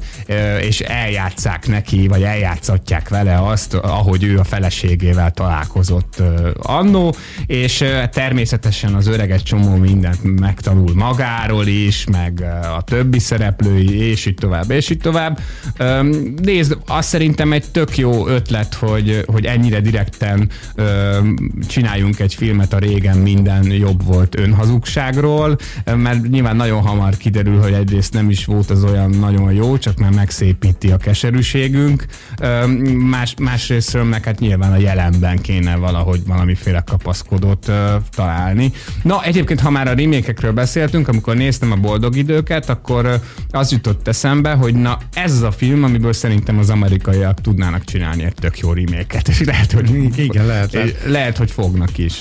és eljátszák neki, vagy eljátszatják vele azt, ahogy ő a feleségével találkozott annó, és természetesen az öreg egy csomó mindent megtanul magáról is, meg a többi szereplői, és így tovább, és így tovább. Nézd, azt szerintem egy tök jó ötlet, hogy, hogy ennyire direkten csináljunk egy filmet a régen minden jobb volt önhazugságról, mert nyilván nagyon hamar kiderül, hogy egyrészt nem is volt az olyan nagyon jó, csak már megszépíti a keserűségünk. Más, másrésztről meg hát nyilván a jelenben kéne valahogy valamiféle kapaszkodót találni. Na, egyébként, ha már a remékekről beszéltünk, amikor néztem a boldog időket, akkor az jutott eszembe, hogy na ez a film, amiből szerintem az amerikaiak tudnának csinálni egy tök jó reméket, és lehet, hogy, Igen, lehet, lehet. lehet, hogy fognak is.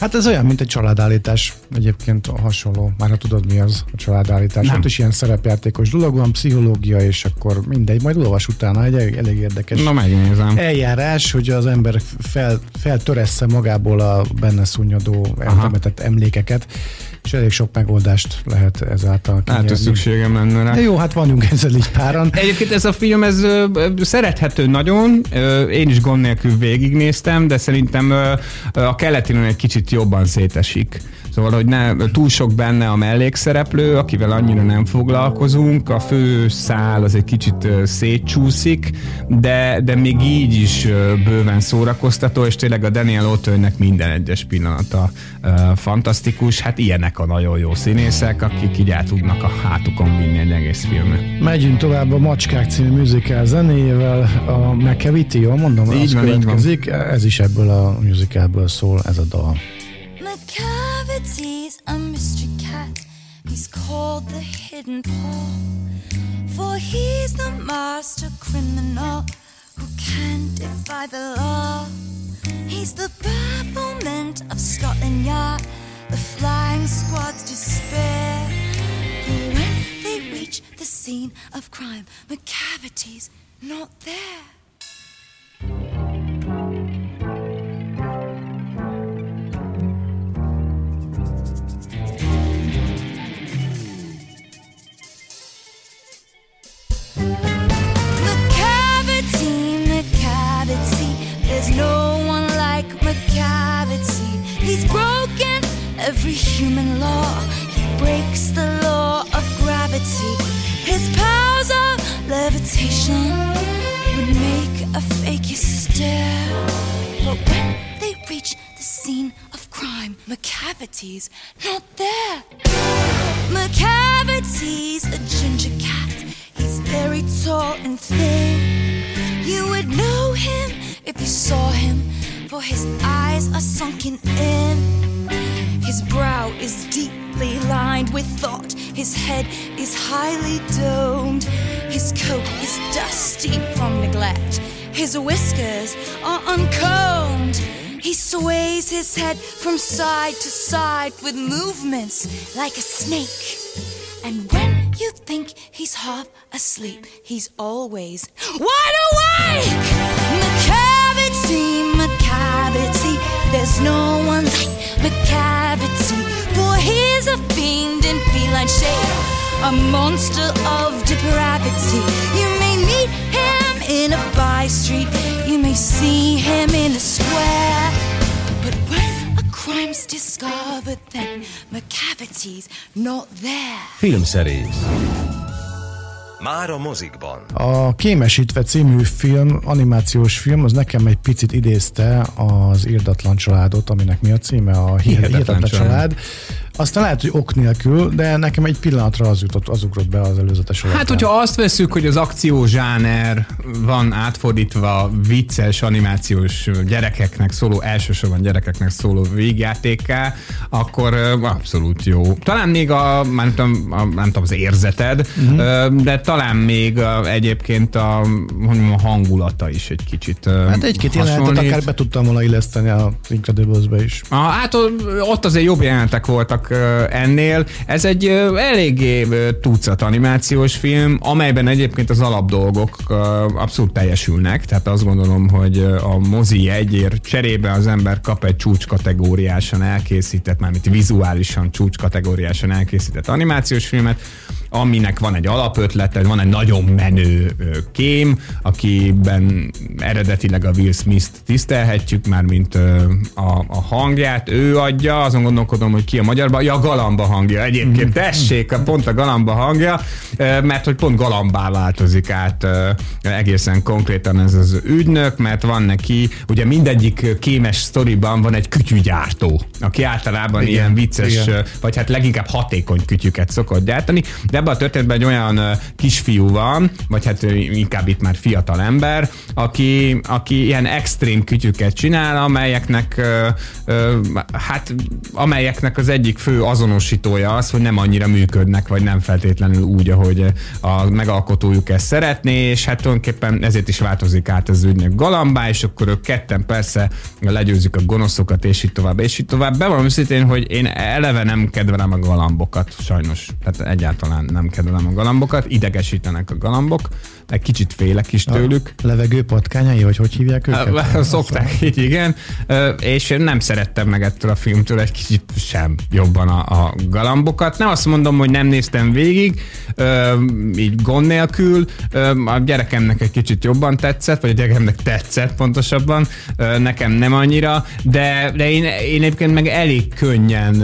Hát ez olyan, mint egy családállítás. Egyébként hasonló. Már ha tudod, mi az a családállítás. Nem. Ott is ilyen szerepjátékos dolog van, pszichológia, és akkor mindegy. Majd olvas utána egy elég, elég érdekes Na, megnézem. eljárás, hogy az ember fel, feltöressze magából a benne szunnyadó eltemetett emlékeket, és elég sok megoldást lehet ezáltal Hát, kinyerni. szükségem lenne rá. De jó, hát vagyunk ezzel így páran. Egyébként ez a film, ez ö, ö, szerethető nagyon, Ö, én is gond nélkül végignéztem, de szerintem ö, ö, a keletilen egy kicsit jobban szétesik. Szóval, hogy ne, túl sok benne a mellékszereplő, akivel annyira nem foglalkozunk, a fő szál az egy kicsit szétcsúszik, de, de még így is bőven szórakoztató, és tényleg a Daniel Otőnek minden egyes pillanata fantasztikus. Hát ilyenek a nagyon jó színészek, akik így el tudnak a hátukon vinni egy egész filmet. Megyünk tovább a Macskák című musical zenéjével, a McCavity, jól mondom, Így az van, így van. következik. Ez is ebből a musicalből szól, ez a dal. McCavity's a mystery cat. He's called the hidden paw. For he's the master criminal who can't defy the law. He's the bafflement of Scotland Yard, the flying squad's despair. For when they reach the scene of crime, McCavity's not there. There's no one like McCavity. He's broken every human law. He breaks the law of gravity. His powers of levitation would make a fakey stare. But when they reach the scene of crime, McCavity's not there. McCavity's a ginger cat. He's very tall and thin. You would know him if you saw him, for his eyes are sunken in. His brow is deeply lined with thought. His head is highly domed. His coat is dusty from neglect. His whiskers are uncombed. He sways his head from side to side with movements like a snake. And when you think he's half asleep, he's always wide awake. There's no one like McCavity, for he's a fiend in feline shape, a monster of depravity. You may meet him in a by street, you may see him in the square, but when a crime's discovered, then McCavity's not there. Filmszerész. Már a mozikban. A Kémesítve című film, animációs film, az nekem egy picit idézte az Irdatlan családot, aminek mi a címe? A Hihetetlen, Hihetetlen család. család. Aztán lehet, hogy ok nélkül, de nekem egy pillanatra az jutott, az ugrott be az előzetes Hát, hogyha azt veszük, hogy az akció zsáner van átfordítva vicces animációs gyerekeknek szóló, elsősorban gyerekeknek szóló végjátékká, akkor abszolút jó. Talán még a, már nem tudom, a, nem tudom az érzeted, Mhm. uh-huh. de talán még a, egyébként a, mondjam, a hangulata is egy kicsit Hát egy-két jelenetet akár be tudtam volna illeszteni a Incredibles-be is. Ah, hát ott azért jobb jelenetek voltak ennél. Ez egy eléggé tucat animációs film, amelyben egyébként az alapdolgok abszolút teljesülnek, tehát azt gondolom, hogy a mozi jegyért cserébe az ember kap egy csúcskategóriásan elkészített, mármint vizuálisan csúcskategóriásan elkészített animációs filmet, aminek van egy alapötlete, van egy nagyon menő kém, akiben eredetileg a Will Smith-t tisztelhetjük, már mint a, a hangját, ő adja, azon gondolkodom, hogy ki a magyarban, ja, Galamba hangja. Egyébként, tessék, pont a Galamba hangja, mert hogy pont Galambá változik át egészen konkrétan ez az ügynök, mert van neki, ugye mindegyik kémes sztoriban van egy kütyügyártó, aki általában Igen, ilyen vicces, igen. vagy hát leginkább hatékony kütyüket szokott gyártani, de ebben a történetben egy olyan kisfiú van, vagy hát inkább itt már fiatal ember, aki, aki ilyen extrém kütyüket csinál, amelyeknek hát amelyeknek az egyik fő azonosítója az, hogy nem annyira működnek, vagy nem feltétlenül úgy, ahogy a megalkotójuk ezt szeretné, és hát tulajdonképpen ezért is változik át az ügynök galambá, és akkor ők ketten persze legyőzik a gonoszokat, és így tovább, és így tovább. Bevallom őszintén, hogy én eleve nem kedvelem a galambokat, sajnos. Tehát egyáltalán nem kedvelem a galambokat, idegesítenek a galambok, egy kicsit félek is tőlük. A levegő patkányai, vagy hogy hívják őket? Szokták így, igen. És nem szerettem meg ettől a filmtől egy kicsit sem jobban a, a galambokat. Nem azt mondom, hogy nem néztem végig, így gond nélkül. A gyerekemnek egy kicsit jobban tetszett, vagy a gyerekemnek tetszett pontosabban, nekem nem annyira, de, de én, én egyébként meg elég könnyen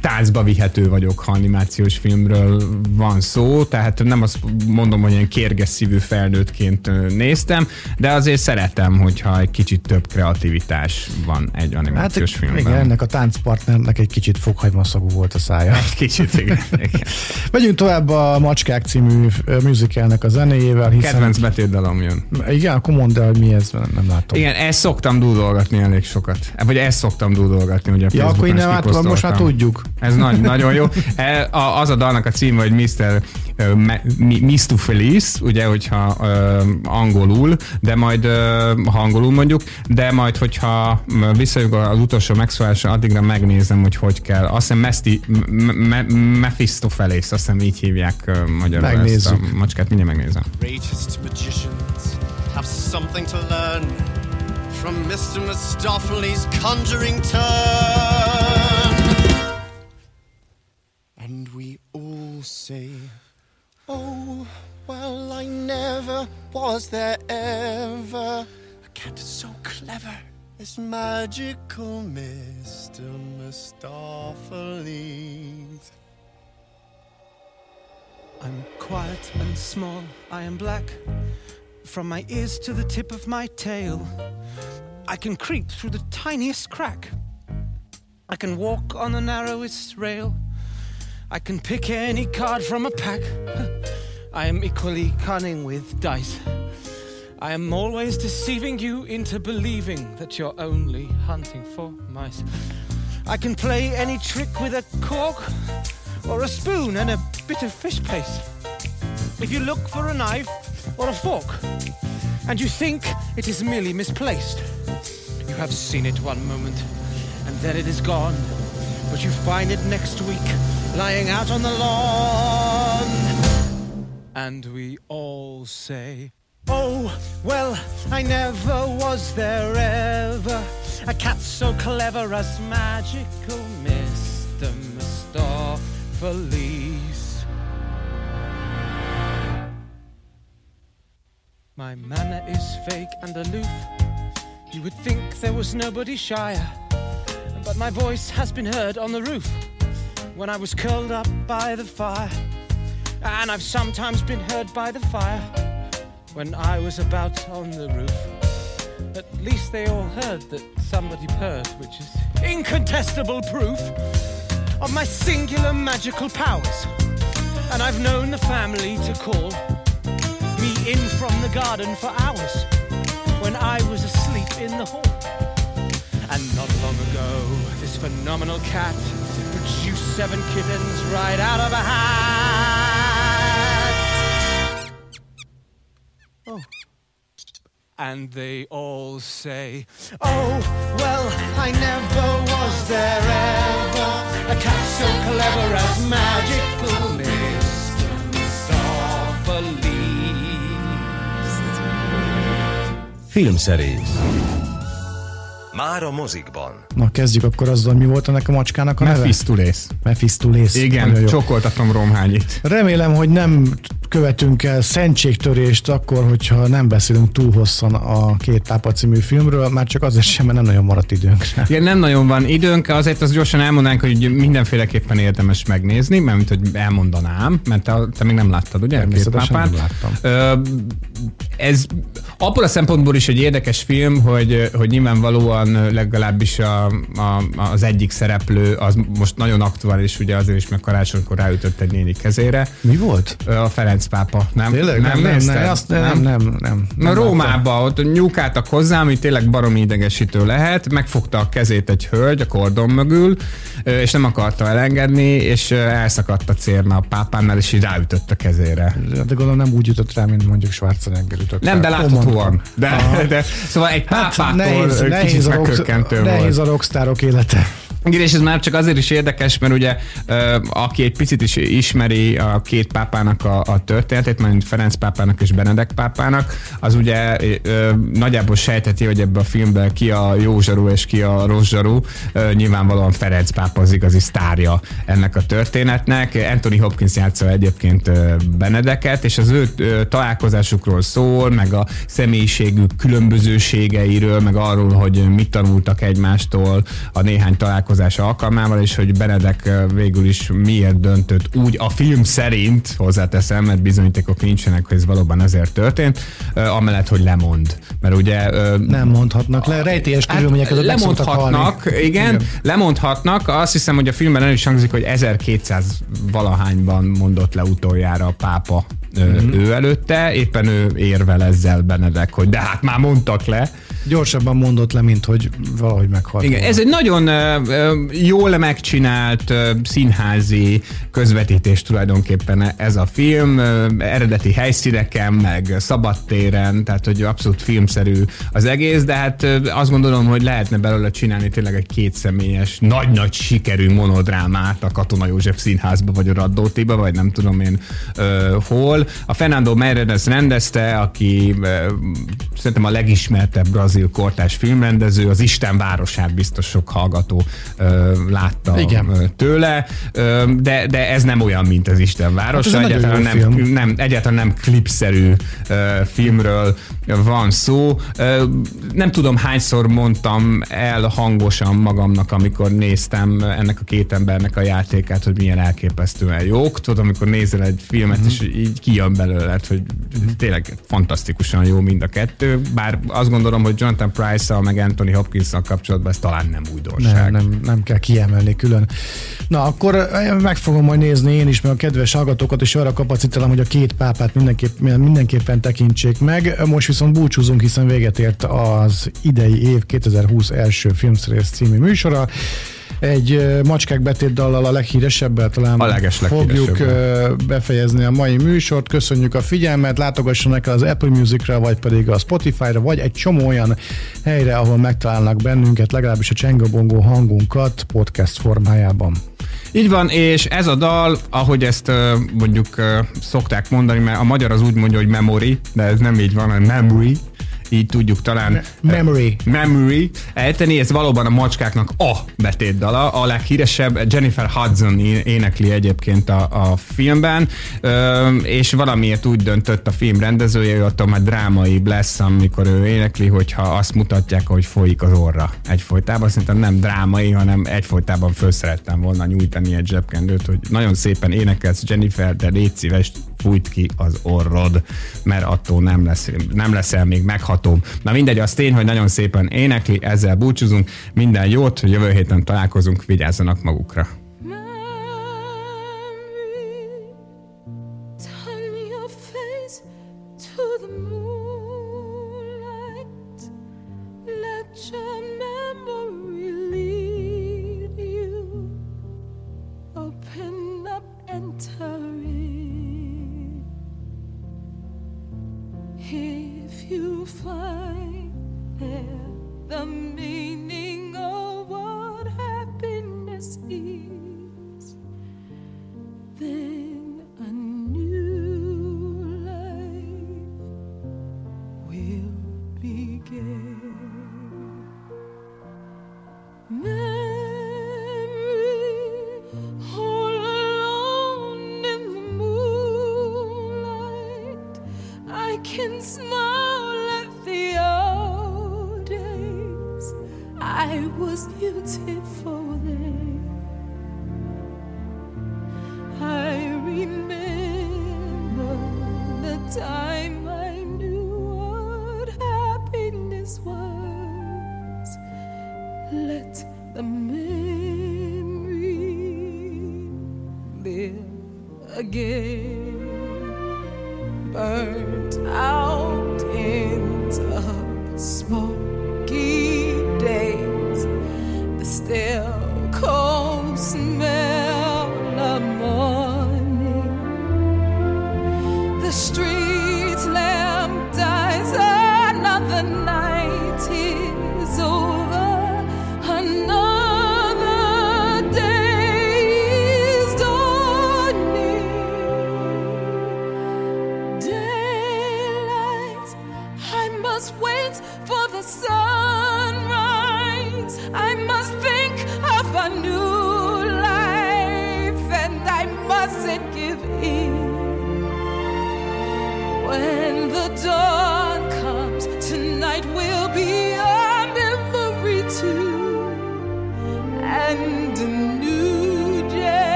táncba vihető vagyok, ha animációs filmről van szó, tehát nem azt mondom, hogy ilyen kérges szívű felnőttként néztem, de azért szeretem, hogyha egy kicsit több kreativitás van egy Hát animációs filmben. igen, ennek a táncpartnernek egy kicsit fokhagyma szagú volt a szája. Kicsit, igen. [laughs] igen. Megyünk tovább a Macskák című musicalnek a zenéjével, hiszen... Kedvenc betétdalom jön. Igen, akkor mondd el, hogy mi ez, nem, látom. Igen, ezt szoktam dúdolgatni elég sokat. Vagy ezt szoktam dúdolgatni, ugye Ja, akkor innen át, most már kiposztoltam. Tudjuk. Ez nagy, nagyon jó. E, Az a dalnak a címe, hogy Mr. ö, Me- Mi- Mr. Feliz, ugye, hogyha ö, angolul, de majd, ö, ha angolul mondjuk, de majd, hogyha visszajövök az utolsó megszólásra, addigra megnézem, hogy hogy kell. Azt hiszem Mesti, M- M- Mephistopheles, azt hiszem így hívják magyarul ezt a Megnézzük. macskát, mindjárt megnézem. greatest magicians have something to learn from Mr. Mistopheles' conjuring turn. And we all say, Oh, well, I never was there ever a cat so clever as magical Mr. Mistopheles. I'm quiet and small, I am black. From my ears to the tip of my tail, I can creep through the tiniest crack. I can walk on the narrowest rail. I can pick any card from a pack. I am equally cunning with dice. I am always deceiving you into believing that you're only hunting for mice. I can play any trick with a cork or a spoon and a bit of fish paste. If you look for a knife or a fork and you think it is merely misplaced, you have seen it one moment and then it is gone. But you find it next week lying out on the lawn. And we all say, Oh, well, I never was there ever a cat so clever as magical Mr. Mistopheles. My manner is fake and aloof. You would think there was nobody shyer, but my voice has been heard on the roof when I was curled up by the fire. And I've sometimes been heard by the fire when I was about on the roof. At least they all heard that somebody purred, which is incontestable proof of my singular magical powers. And I've known the family to call me in from the garden for hours when I was asleep in the hall. And not long ago, this phenomenal cat seven kittens right out of a hat. Oh. And they all say, Oh, well, I never was there ever a cat so clever as magical Mr. Mistopheles. Filmszerész. Már a mozikban. Na, kezdjük akkor azzal, mi volt ennek a macskának a neve? Mephistulész. Mephistulész. Nagyon Igen, jó. csokoltatom romhányit. Remélem, hogy nem követünk el szentségtörést akkor, hogyha nem beszélünk túl hosszan a Két Pápa című filmről, már csak azért sem, mert nem nagyon maradt időnk. Igen, nem nagyon van időnk, azért azt gyorsan elmondanánk, hogy mindenféleképpen érdemes megnézni, mert mint hogy elmondanám, mert te, te még nem láttad, ugye? Természetesen nem láttam. Ö, ez abból a szempontból is egy érdekes film, hogy, hogy nyilvánvalóan legalábbis a, a, az egyik szereplő, az most nagyon aktuális, ugye azért is, mert karácsonykor ráütött egy néni kezére. Mi volt? A Ferenc Ferenc pápa. Nem, Tényleg? Nem, nem, nézted? nem, azt, nem, nem, nem, nem. Nem Rómába, ott nyúkáltak hozzá, ami tényleg baromi idegesítő lehet, megfogta a kezét egy hölgy a kordon mögül, és nem akarta elengedni, és elszakadt a cérna a pápánnál, és így ráütött a kezére. De gondolom nem úgy jutott rá, mint mondjuk Schwarzenegger ütött Nem, de rá. láthatóan. De, de, szóval egy Hát pápától nehéz, nehéz, nehéz, kicsit a rock, megkökkentő nehéz volt. a rockstárok élete. Igen, és ez már csak azért is érdekes, mert ugye aki egy picit is ismeri a két pápának a, a történetét, mint Ferenc pápának és Benedek pápának, az ugye ö, nagyjából sejteti, hogy ebbe a filmben ki a jó zsarú és ki a rossz zsarú. Nyilvánvalóan Ferenc pápa az igazi sztárja ennek a történetnek. Anthony Hopkins játsza egyébként Benedeket, és az ő találkozásukról szól, meg a személyiségük különbözőségeiről, meg arról, hogy mit tanultak egymástól a néhány találkozás alkalmával, és hogy Benedek végül is miért döntött úgy a film szerint, hozzáteszem, mert bizonyítékok nincsenek, hogy ez valóban ezért történt, amellett, hogy lemond. Mert ugye Nem mondhatnak le, rejtélyes körülmények szoktak halni. Hát, lemondhatnak, igen, igen, lemondhatnak. Azt hiszem, hogy a filmben el is hangzik, hogy 1200 valahányban mondott le utoljára a pápa. Mm-hmm. ő előtte, éppen ő érvel ezzel Benedek, hogy de hát már mondtak le. Gyorsabban mondott le, mint hogy valahogy meghalt. Igen, volna. ez egy nagyon jól megcsinált színházi közvetítés tulajdonképpen ez a film, eredeti helyszíneken, meg szabadtéren, tehát hogy abszolút filmszerű az egész, de hát azt gondolom, hogy lehetne belőle csinálni tényleg egy kétszemélyes, nagy-nagy sikerű monodrámát a Katona József Színházba, vagy a Raddótiba, vagy nem tudom én ö, hol. A Fernando Meirelles rendezte, aki ö, szerintem a legismertebb brazil kortás filmrendező, az Isten városát biztos sok hallgató ö, látta Igen. ö, tőle, de, de ez nem olyan, mint az Isten városa, Hát ez egyáltalán nem, film. nem, egyáltalán nem klipszerű filmről van szó. Nem tudom hányszor mondtam el hangosan magamnak, amikor néztem ennek a két embernek a játékát, hogy milyen elképesztően jók. Tudod, amikor nézel egy filmet, Mhm. és így kijön belőled, hogy tényleg fantasztikusan jó mind a kettő, bár azt gondolom, hogy Jonathan Price-szal meg Anthony hopkins kapcsolatban ez talán nem újdonság. Nem, nem, nem kell kiemelni külön. Na, akkor eh, meg fogom majd nézni én is, meg a kedves hallgatókat, és arra kapacitálom, hogy a két pápát mindenképp, mindenképpen tekintsék meg. Most viszont búcsúzunk, hiszen véget ért az idei év 2020 első filmszerész című műsora. Egy macskák betétdallal a leghíresebbel talán A fogjuk befejezni a mai műsort. Köszönjük a figyelmet, látogassanak el az Apple Music-ra, vagy pedig a Spotify-ra, vagy egy csomó olyan helyre, ahol megtalálnak bennünket, legalábbis a Csengabongó hangunkat podcast formájában. Így van, és ez a dal, ahogy ezt mondjuk szokták mondani, mert a magyar az úgy mondja, hogy memory, de ez nem így van, hanem memory, így tudjuk talán Memory. Memory ejteni, ez valóban a macskáknak a betétdala, a leghíresebb, Jennifer Hudson énekli egyébként a, a filmben, és valamiért úgy döntött a film rendezője, hogy attól már drámaibb lesz, amikor ő énekli, hogyha azt mutatják, hogy folyik az orra egyfolytában. Szerintem nem drámai, hanem egyfolytában föl szerettem volna nyújtani egy zsebkendőt, hogy nagyon szépen énekelsz Jennifer, de légy szíves, fújt ki az orrod, mert attól nem, lesz, nem leszel még megható. Na mindegy, az tény, hogy nagyon szépen énekli, ezzel búcsúzunk. Minden jót, jövő héten találkozunk, vigyázzanak magukra. when the door.